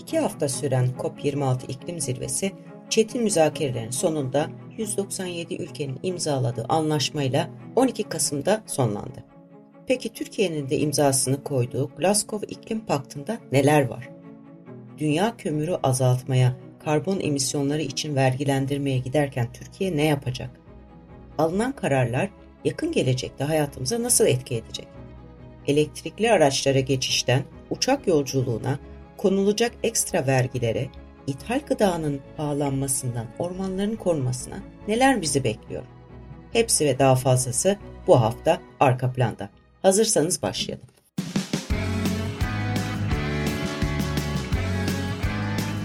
İki hafta süren COP26 iklim zirvesi, çetin müzakerelerin sonunda 197 ülkenin imzaladığı anlaşmayla 12 Kasım'da sonlandı. Peki Türkiye'nin de imzasını koyduğu Glasgow İklim Paktı'nda neler var? Dünya kömürü azaltmaya, karbon emisyonları için vergilendirmeye giderken Türkiye ne yapacak? Alınan kararlar yakın gelecekte hayatımıza nasıl etki edecek? Elektrikli araçlara geçişten uçak yolculuğuna, konulacak ekstra vergilere, ithal gıdanın pahalanmasından ormanların korunmasına neler bizi bekliyor? Hepsi ve daha fazlası bu hafta arka planda. Hazırsanız başlayalım.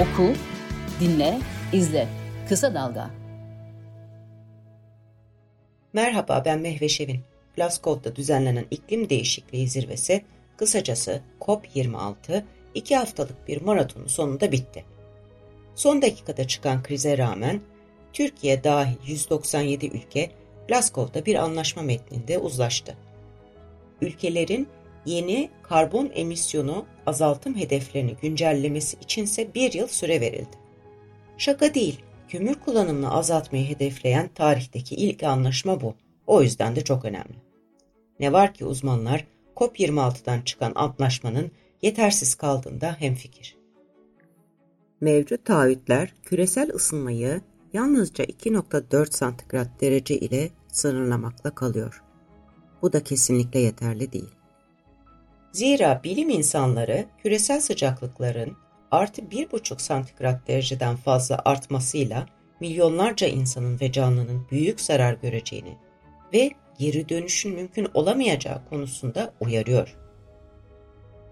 Oku, dinle, izle. Kısa Dalga. Merhaba ben Mehve Şevin. Glasgow'da düzenlenen iklim değişikliği zirvesi, kısacası COP26, iki haftalık bir maratonun sonunda bitti. Son dakikada çıkan krize rağmen Türkiye dahil 197 ülke Glasgow'da bir anlaşma metninde uzlaştı. Ülkelerin yeni karbon emisyonu azaltım hedeflerini güncellemesi içinse bir yıl süre verildi. Şaka değil, kömür kullanımını azaltmayı hedefleyen tarihteki ilk anlaşma bu. O yüzden de çok önemli. Ne var ki uzmanlar COP26'dan çıkan antlaşmanın yetersiz kaldığında hemfikir. Mevcut taahhütler küresel ısınmayı yalnızca 2.4 santigrat derece ile sınırlamakla kalıyor. Bu da kesinlikle yeterli değil. Zira bilim insanları küresel sıcaklıkların artı 1,5 santigrat dereceden fazla artmasıyla milyonlarca insanın ve canlının büyük zarar göreceğini ve geri dönüşün mümkün olamayacağı konusunda uyarıyor.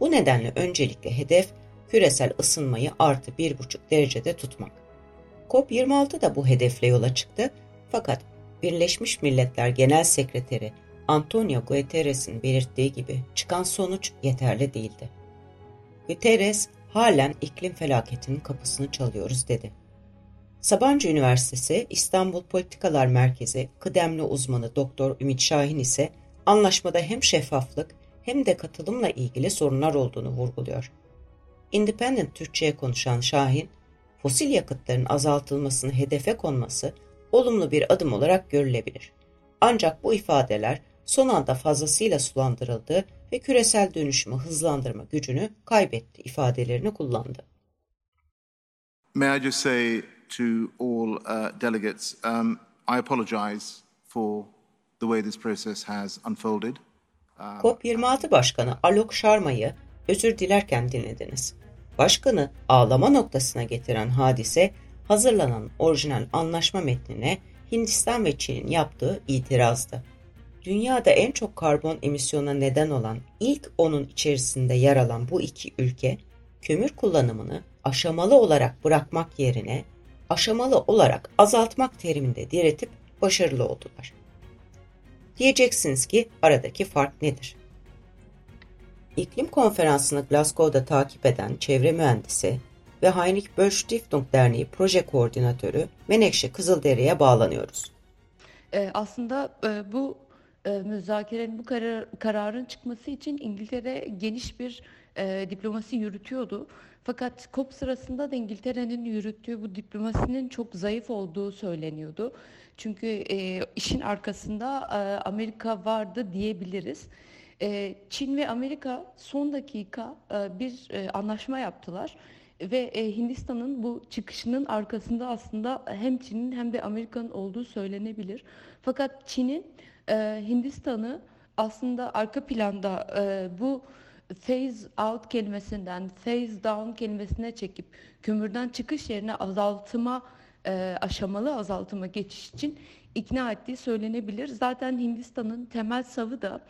Bu nedenle öncelikle hedef küresel ısınmayı artı 1,5 derecede tutmak. COP26 da bu hedefle yola çıktı fakat Birleşmiş Milletler Genel Sekreteri Antonio Guterres'in belirttiği gibi çıkan sonuç yeterli değildi. Guterres halen iklim felaketinin kapısını çalıyoruz dedi. Sabancı Üniversitesi İstanbul Politikalar Merkezi kıdemli uzmanı Doktor Ümit Şahin ise anlaşmada hem şeffaflık hem de katılımla ilgili sorunlar olduğunu vurguluyor. Independent Türkçe'ye konuşan Şahin, fosil yakıtların azaltılmasını hedefe konması olumlu bir adım olarak görülebilir. Ancak bu ifadeler son anda fazlasıyla sulandırıldı ve küresel dönüşümü hızlandırma gücünü kaybetti ifadelerini kullandı. May I just say to all uh, delegates, um, I apologize for the way this process has unfolded. Um, COP26 Başkanı Alok Sharma'yı özür dilerken dinlediniz. Başkanı ağlama noktasına getiren hadise hazırlanan orijinal anlaşma metnine Hindistan ve Çin'in yaptığı itirazdı dünyada en çok karbon emisyona neden olan ilk onun içerisinde yer alan bu iki ülke, kömür kullanımını aşamalı olarak bırakmak yerine aşamalı olarak azaltmak teriminde diretip başarılı oldular. Diyeceksiniz ki aradaki fark nedir? İklim konferansını Glasgow'da takip eden çevre mühendisi ve Heinrich Böll Stiftung Derneği proje koordinatörü Menekşe Kızılderili'ye bağlanıyoruz. Ee, aslında e, bu e, müzakerenin bu karar, kararın çıkması için İngiltere geniş bir e, diplomasi yürütüyordu. Fakat COP sırasında da İngiltere'nin yürüttüğü bu diplomasinin çok zayıf olduğu söyleniyordu. Çünkü e, işin arkasında e, Amerika vardı diyebiliriz. E, Çin ve Amerika son dakika e, bir e, anlaşma yaptılar ve e, Hindistan'ın bu çıkışının arkasında aslında hem Çin'in hem de Amerika'nın olduğu söylenebilir. Fakat Çin'in e, Hindistan'ı aslında arka planda e, bu phase out kelimesinden phase down kelimesine çekip kömürden çıkış yerine azaltıma e, aşamalı azaltıma geçiş için ikna ettiği söylenebilir. Zaten Hindistan'ın temel savı da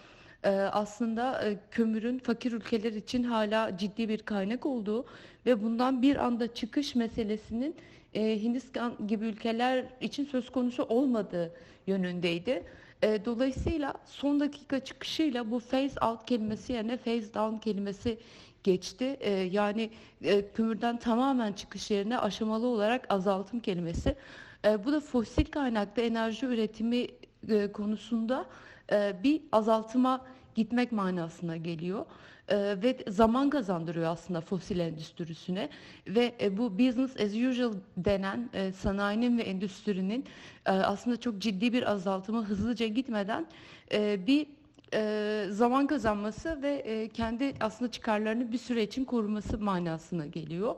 e, aslında e, kömürün fakir ülkeler için hala ciddi bir kaynak olduğu ve bundan bir anda çıkış meselesinin e, Hindistan gibi ülkeler için söz konusu olmadığı yönündeydi. E, dolayısıyla son dakika çıkışıyla bu phase out kelimesi yerine phase down kelimesi geçti. E, yani e, kömürden tamamen çıkış yerine aşamalı olarak azaltım kelimesi. E, bu da fosil kaynaklı enerji üretimi e, konusunda e, bir azaltıma gitmek manasına geliyor. e, ve zaman kazandırıyor aslında fosil endüstrisine ve e, bu business as usual denen e, sanayinin ve endüstrinin e, aslında çok ciddi bir azaltımı hızlıca gitmeden e, bir e, zaman kazanması ve e, kendi aslında çıkarlarını bir süre için koruması manasına geliyor.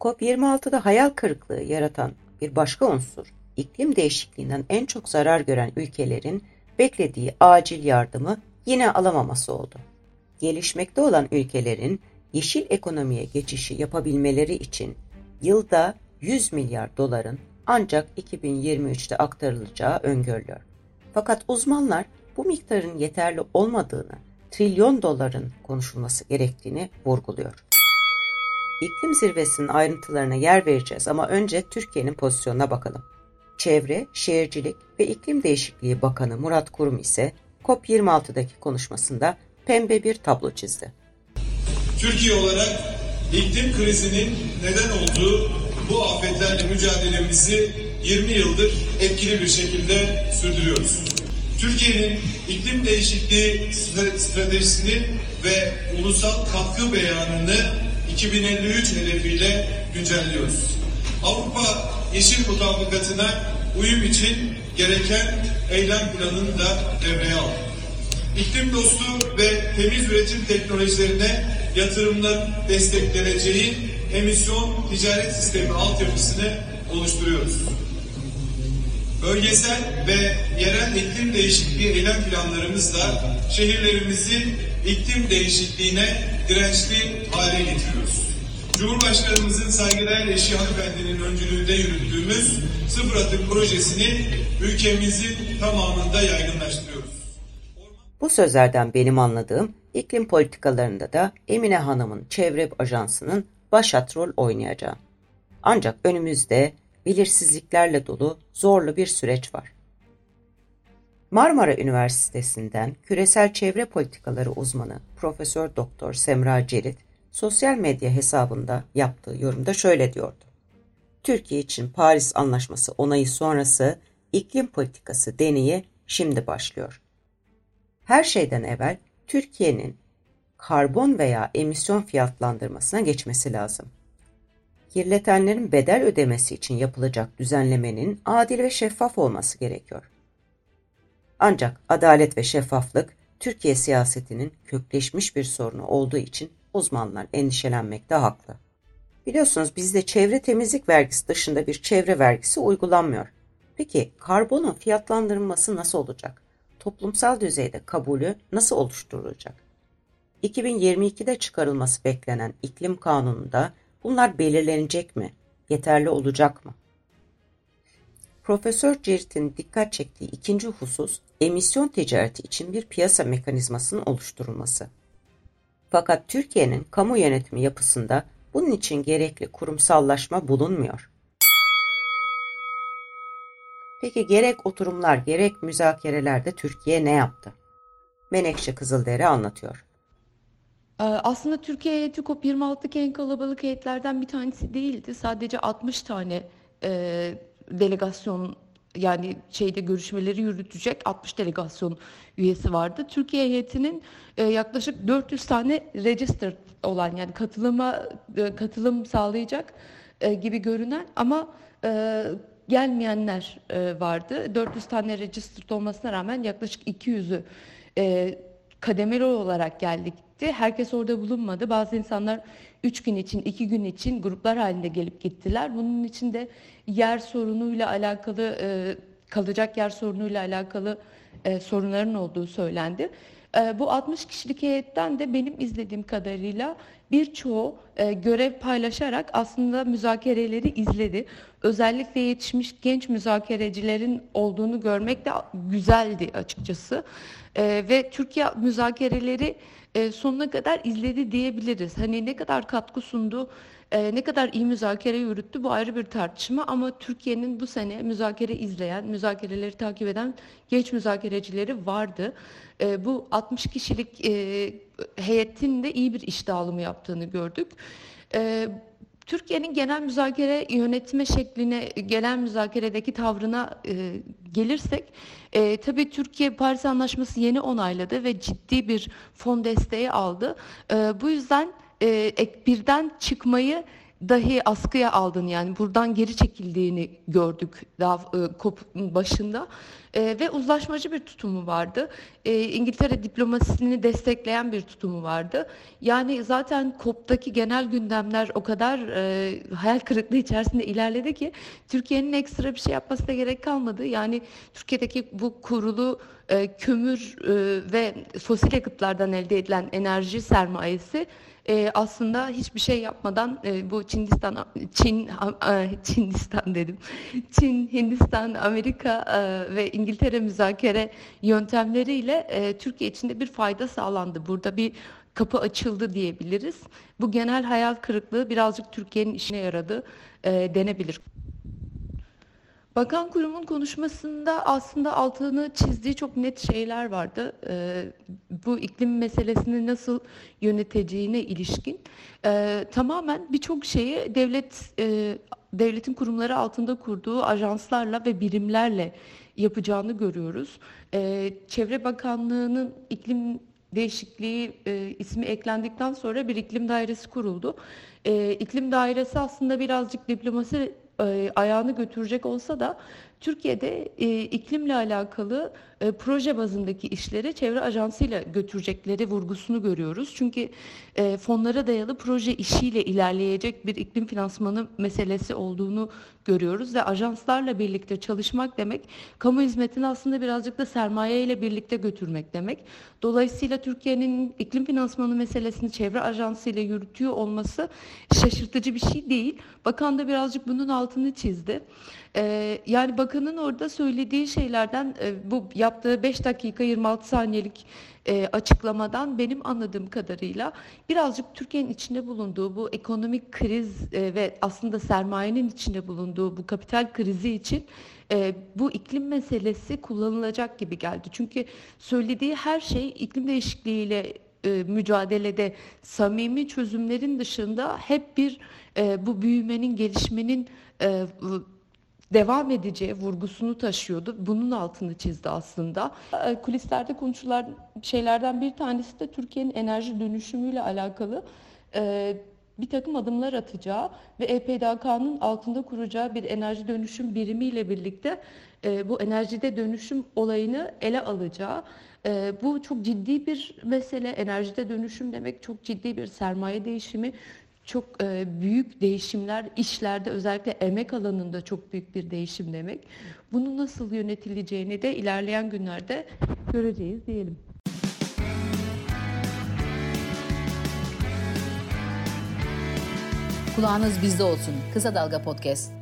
COP26'da hayal kırıklığı yaratan bir başka unsur, iklim değişikliğinden en çok zarar gören ülkelerin beklediği acil yardımı yine alamaması oldu. Gelişmekte olan ülkelerin yeşil ekonomiye geçişi yapabilmeleri için yılda 100 milyar doların ancak 2023'te aktarılacağı öngörülüyor. Fakat uzmanlar bu miktarın yeterli olmadığını, trilyon doların konuşulması gerektiğini vurguluyor. İklim zirvesinin ayrıntılarına yer vereceğiz ama önce Türkiye'nin pozisyonuna bakalım. Çevre, Şehircilik ve İklim Değişikliği Bakanı Murat Kurum ise COP26'daki konuşmasında pembe bir tablo çizdi. Türkiye olarak iklim krizinin neden olduğu bu afetlerle mücadelemizi 20 yıldır etkili bir şekilde sürdürüyoruz. Türkiye'nin iklim değişikliği stratejisinin ve ulusal katkı beyanını 2053 hedefiyle güncelliyoruz. Avrupa Yeşil Mutabakatı'na uyum için gereken eylem planını da devreye aldı. İklim dostu ve temiz üretim teknolojilerine yatırımların destekleneceği emisyon ticaret sistemi altyapısını oluşturuyoruz. Bölgesel ve yerel iklim değişikliği eylem planlarımızla şehirlerimizi iklim değişikliğine dirençli hale getiriyoruz. Cumhurbaşkanımızın saygıdeğer eşi hanımefendinin öncülüğünde yürüttüğümüz sıfır atık projesini ülkemizin tamamında yaygınlaştırıyoruz. Bu sözlerden benim anladığım iklim politikalarında da Emine Hanım'ın çevre ajansının başat rol oynayacağı. Ancak önümüzde belirsizliklerle dolu zorlu bir süreç var. Marmara Üniversitesi'nden küresel çevre politikaları uzmanı Profesör Doktor Semra Cerit sosyal medya hesabında yaptığı yorumda şöyle diyordu. Türkiye için Paris Anlaşması onayı sonrası iklim politikası deneyi şimdi başlıyor. Her şeyden evvel Türkiye'nin karbon veya emisyon fiyatlandırmasına geçmesi lazım. Kirletenlerin bedel ödemesi için yapılacak düzenlemenin adil ve şeffaf olması gerekiyor. Ancak adalet ve şeffaflık Türkiye siyasetinin kökleşmiş bir sorunu olduğu için uzmanlar endişelenmekte haklı. Biliyorsunuz bizde çevre temizlik vergisi dışında bir çevre vergisi uygulanmıyor. Peki karbonun fiyatlandırılması nasıl olacak? Toplumsal düzeyde kabulü nasıl oluşturulacak? 2022'de çıkarılması beklenen iklim kanununda bunlar belirlenecek mi? Yeterli olacak mı? Profesör Cerit'in dikkat çektiği ikinci husus emisyon ticareti için bir piyasa mekanizmasının oluşturulması. Fakat Türkiye'nin kamu yönetimi yapısında bunun için gerekli kurumsallaşma bulunmuyor. Peki gerek oturumlar gerek müzakerelerde Türkiye ne yaptı? Menekşe Kızıldere anlatıyor. Ee, aslında Türkiye heyeti COP26'daki en kalabalık heyetlerden bir tanesi değildi. Sadece 60 tane e, delegasyon yani şeyde görüşmeleri yürütecek 60 delegasyon üyesi vardı. Türkiye heyetinin e, yaklaşık 400 tane registered olan yani katılıma e, katılım sağlayacak e, gibi görünen ama gelmeyenler vardı. 400 tane registered olmasına rağmen yaklaşık 200'ü e, kademeli olarak geldik Herkes orada bulunmadı. Bazı insanlar üç gün için, iki gün için gruplar halinde gelip gittiler. Bunun içinde yer sorunuyla alakalı, e, kalacak yer sorunuyla alakalı e, sorunların olduğu söylendi. E, bu 60 kişilik heyetten de benim izlediğim kadarıyla birçoğu e, görev paylaşarak aslında müzakereleri izledi. Özellikle yetişmiş genç müzakerecilerin olduğunu görmek de güzeldi açıkçası. E, ve Türkiye müzakereleri e, sonuna kadar izledi diyebiliriz. Hani ne kadar katkı sundu, e, ne kadar iyi müzakere yürüttü bu ayrı bir tartışma ama Türkiye'nin bu sene müzakere izleyen, müzakereleri takip eden genç müzakerecileri vardı. E, bu 60 kişilik e, heyetin de iyi bir iş dağılımı yaptığını gördük. E, Türkiye'nin genel müzakere yönetme şekline, genel müzakeredeki tavrına e, gelirsek, e, tabii Türkiye Paris Anlaşması yeni onayladı ve ciddi bir fon desteği aldı. E, bu yüzden e, birden çıkmayı dahi askıya aldın yani buradan geri çekildiğini gördük daha e, kop başında e, ve uzlaşmacı bir tutumu vardı. E, İngiltere diplomasisini destekleyen bir tutumu vardı. Yani zaten COP'taki genel gündemler o kadar e, hayal kırıklığı içerisinde ilerledi ki Türkiye'nin ekstra bir şey yapmasına gerek kalmadı. Yani Türkiye'deki bu kurulu e, kömür e, ve fosil yakıtlardan elde edilen enerji sermayesi e, aslında hiçbir şey yapmadan e, bu Çindistan, Çin, e, Çindistan dedim, Çin, Hindistan, Amerika e, ve İngiltere müzakere yöntemleriyle e, Türkiye içinde bir fayda sağlandı. Burada bir kapı açıldı diyebiliriz. Bu genel hayal kırıklığı birazcık Türkiye'nin işine yaradı e, denebilir. Bakan kurumun konuşmasında aslında altını çizdiği çok net şeyler vardı. Ee, bu iklim meselesini nasıl yöneteceğine ilişkin. Ee, tamamen birçok şeyi devlet e, devletin kurumları altında kurduğu ajanslarla ve birimlerle yapacağını görüyoruz. Ee, Çevre Bakanlığı'nın iklim değişikliği e, ismi eklendikten sonra bir iklim dairesi kuruldu. E, iklim dairesi aslında birazcık diplomasi e, ayağını götürecek olsa da Türkiye'de e, iklimle alakalı e, proje bazındaki işleri çevre ajansıyla götürecekleri vurgusunu görüyoruz. Çünkü e, fonlara dayalı proje işiyle ilerleyecek bir iklim finansmanı meselesi olduğunu görüyoruz ve ajanslarla birlikte çalışmak demek kamu hizmetini aslında birazcık da sermaye ile birlikte götürmek demek. Dolayısıyla Türkiye'nin iklim finansmanı meselesini çevre ajansı ile yürütüyor olması şaşırtıcı bir şey değil. Bakan da birazcık bunun altını çizdi. Ee, yani bakanın orada söylediği şeylerden e, bu yaptığı 5 dakika 26 saniyelik e, açıklamadan benim anladığım kadarıyla birazcık Türkiye'nin içinde bulunduğu bu ekonomik kriz e, ve aslında sermayenin içinde bulunduğu bu kapital krizi için bu iklim meselesi kullanılacak gibi geldi. Çünkü söylediği her şey iklim değişikliğiyle mücadelede samimi çözümlerin dışında hep bir bu büyümenin, gelişmenin devam edeceği vurgusunu taşıyordu. Bunun altını çizdi aslında. E, kulislerde konuşulan şeylerden bir tanesi de Türkiye'nin enerji dönüşümüyle alakalı e, bir takım adımlar atacağı ve EPDK'nın altında kuracağı bir enerji dönüşüm birimiyle birlikte e, bu enerjide dönüşüm olayını ele alacağı. Bu çok ciddi bir mesele. Enerjide dönüşüm demek çok ciddi bir sermaye değişimi çok e, büyük değişimler işlerde özellikle emek alanında çok büyük bir değişim demek. Bunu nasıl yönetileceğini de ilerleyen günlerde göreceğiz diyelim. Kulağınız bizde olsun. Kısa Dalga Podcast.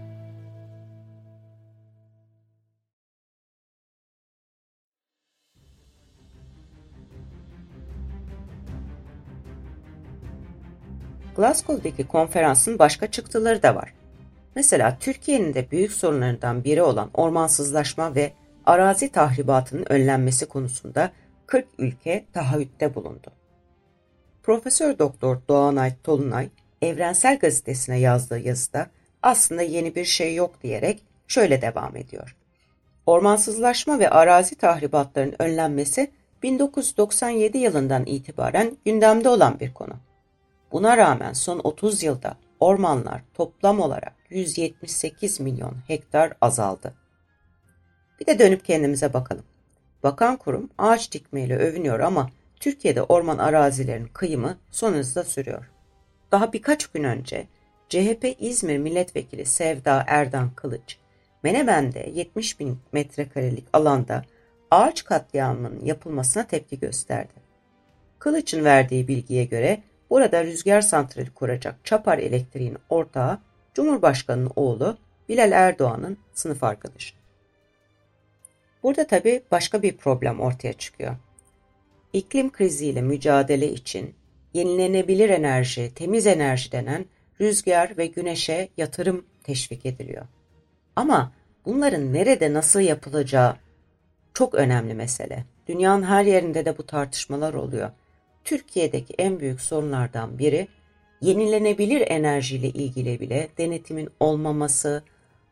Glasgow'daki konferansın başka çıktıları da var. Mesela Türkiye'nin de büyük sorunlarından biri olan ormansızlaşma ve arazi tahribatının önlenmesi konusunda 40 ülke taahhütte bulundu. Profesör Doktor Doğanay Tolunay Evrensel Gazetesi'ne yazdığı yazıda aslında yeni bir şey yok diyerek şöyle devam ediyor. Ormansızlaşma ve arazi tahribatlarının önlenmesi 1997 yılından itibaren gündemde olan bir konu. Buna rağmen son 30 yılda ormanlar toplam olarak 178 milyon hektar azaldı. Bir de dönüp kendimize bakalım. Bakan kurum ağaç dikmeyle övünüyor ama Türkiye'de orman arazilerinin kıyımı son hızda sürüyor. Daha birkaç gün önce CHP İzmir Milletvekili Sevda Erdan Kılıç, Menemen'de 70 bin metrekarelik alanda ağaç katliamının yapılmasına tepki gösterdi. Kılıç'ın verdiği bilgiye göre Burada rüzgar santrali kuracak Çapar Elektriğin ortağı Cumhurbaşkanı'nın oğlu Bilal Erdoğan'ın sınıf arkadaşı. Burada tabii başka bir problem ortaya çıkıyor. İklim kriziyle mücadele için yenilenebilir enerji, temiz enerji denen rüzgar ve güneşe yatırım teşvik ediliyor. Ama bunların nerede nasıl yapılacağı çok önemli mesele. Dünyanın her yerinde de bu tartışmalar oluyor. Türkiye'deki en büyük sorunlardan biri Yenilenebilir enerjiyle ilgili bile denetimin olmaması,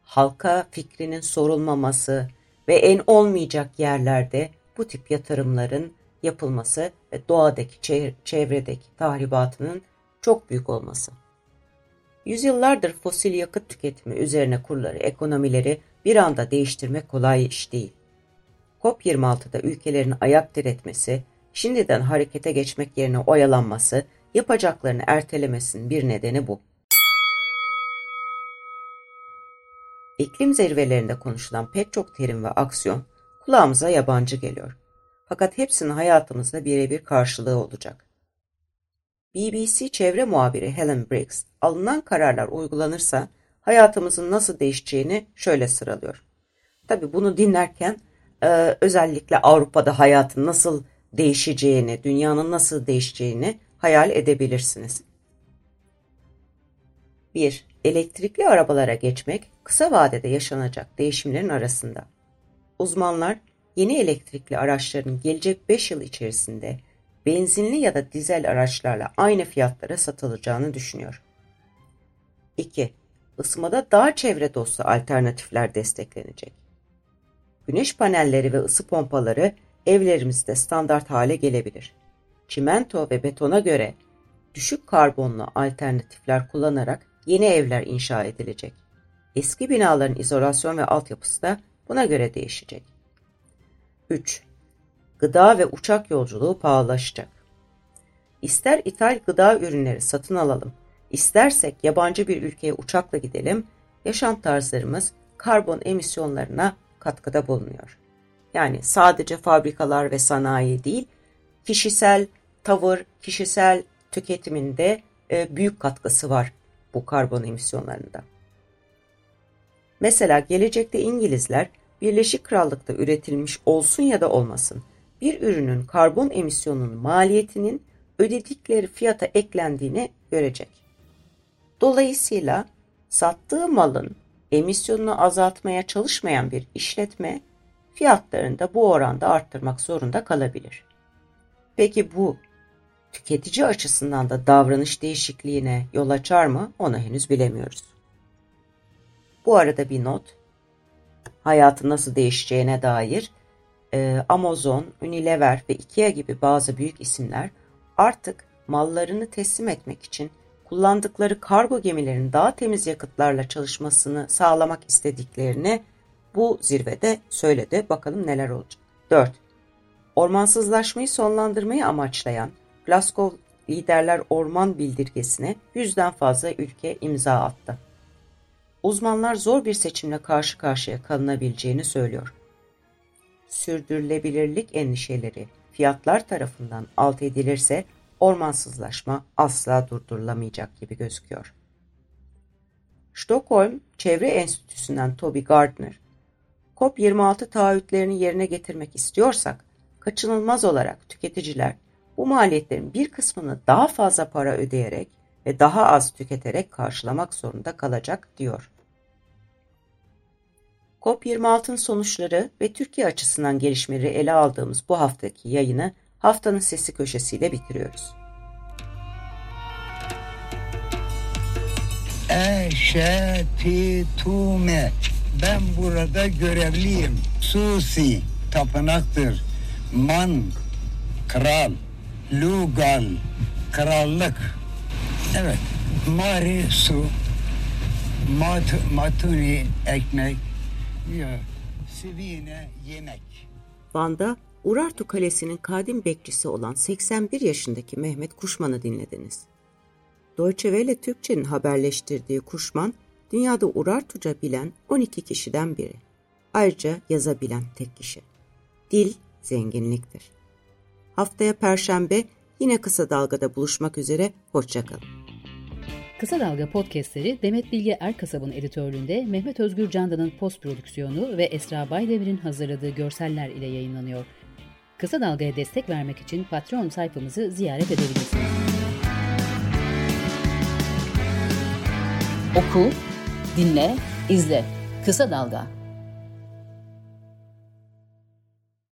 halka fikrinin sorulmaması ve en olmayacak yerlerde bu tip yatırımların yapılması ve doğadaki, çevredeki tahribatının çok büyük olması. Yüzyıllardır fosil yakıt tüketimi üzerine kurları, ekonomileri bir anda değiştirmek kolay iş değil. COP26'da ülkelerin ayak diretmesi, şimdiden harekete geçmek yerine oyalanması, yapacaklarını ertelemesinin bir nedeni bu. İklim zirvelerinde konuşulan pek çok terim ve aksiyon kulağımıza yabancı geliyor. Fakat hepsinin hayatımızda birebir karşılığı olacak. BBC çevre muhabiri Helen Briggs, alınan kararlar uygulanırsa hayatımızın nasıl değişeceğini şöyle sıralıyor. Tabi bunu dinlerken özellikle Avrupa'da hayatın nasıl değişeceğini, dünyanın nasıl değişeceğini hayal edebilirsiniz. 1. Elektrikli arabalara geçmek kısa vadede yaşanacak değişimlerin arasında. Uzmanlar yeni elektrikli araçların gelecek 5 yıl içerisinde benzinli ya da dizel araçlarla aynı fiyatlara satılacağını düşünüyor. 2. Isımada daha çevre dostu alternatifler desteklenecek. Güneş panelleri ve ısı pompaları evlerimizde standart hale gelebilir. Çimento ve betona göre düşük karbonlu alternatifler kullanarak yeni evler inşa edilecek. Eski binaların izolasyon ve altyapısı da buna göre değişecek. 3. Gıda ve uçak yolculuğu pahalılaşacak. İster ithal gıda ürünleri satın alalım, istersek yabancı bir ülkeye uçakla gidelim, yaşam tarzlarımız karbon emisyonlarına katkıda bulunuyor. Yani sadece fabrikalar ve sanayi değil, kişisel tavır, kişisel tüketiminde e, büyük katkısı var bu karbon emisyonlarında. Mesela gelecekte İngilizler Birleşik Krallık'ta üretilmiş olsun ya da olmasın bir ürünün karbon emisyonunun maliyetinin ödedikleri fiyata eklendiğini görecek. Dolayısıyla sattığı malın emisyonunu azaltmaya çalışmayan bir işletme fiyatlarını da bu oranda arttırmak zorunda kalabilir. Peki bu tüketici açısından da davranış değişikliğine yol açar mı onu henüz bilemiyoruz. Bu arada bir not, hayatı nasıl değişeceğine dair e, Amazon, Unilever ve Ikea gibi bazı büyük isimler artık mallarını teslim etmek için kullandıkları kargo gemilerinin daha temiz yakıtlarla çalışmasını sağlamak istediklerini bu zirvede söyledi. Bakalım neler olacak. 4. Ormansızlaşmayı sonlandırmayı amaçlayan Glasgow Liderler Orman Bildirgesi'ne yüzden fazla ülke imza attı. Uzmanlar zor bir seçimle karşı karşıya kalınabileceğini söylüyor. Sürdürülebilirlik endişeleri fiyatlar tarafından alt edilirse ormansızlaşma asla durdurulamayacak gibi gözüküyor. Stockholm Çevre Enstitüsü'nden Toby Gardner, COP26 taahhütlerini yerine getirmek istiyorsak, kaçınılmaz olarak tüketiciler bu maliyetlerin bir kısmını daha fazla para ödeyerek ve daha az tüketerek karşılamak zorunda kalacak diyor. COP26'ın sonuçları ve Türkiye açısından gelişmeleri ele aldığımız bu haftaki yayını haftanın sesi köşesiyle bitiriyoruz. Eşetitume ben burada görevliyim. Susi tapınaktır. Man kral. Lugal krallık. Evet. Mari su. Mat, matuni ekmek. Ya, sivine yemek. Van'da Urartu Kalesi'nin kadim bekçisi olan 81 yaşındaki Mehmet Kuşman'ı dinlediniz. Deutsche Welle Türkçe'nin haberleştirdiği Kuşman, dünyada Urartuca bilen 12 kişiden biri. Ayrıca yazabilen tek kişi. Dil zenginliktir. Haftaya Perşembe yine Kısa Dalga'da buluşmak üzere, hoşçakalın. Kısa Dalga podcastleri Demet Bilge Erkasab'ın editörlüğünde Mehmet Özgür Candan'ın post prodüksiyonu ve Esra Baydemir'in hazırladığı görseller ile yayınlanıyor. Kısa Dalga'ya destek vermek için Patreon sayfamızı ziyaret edebilirsiniz. Oku, dinle, izle. Kısa Dalga.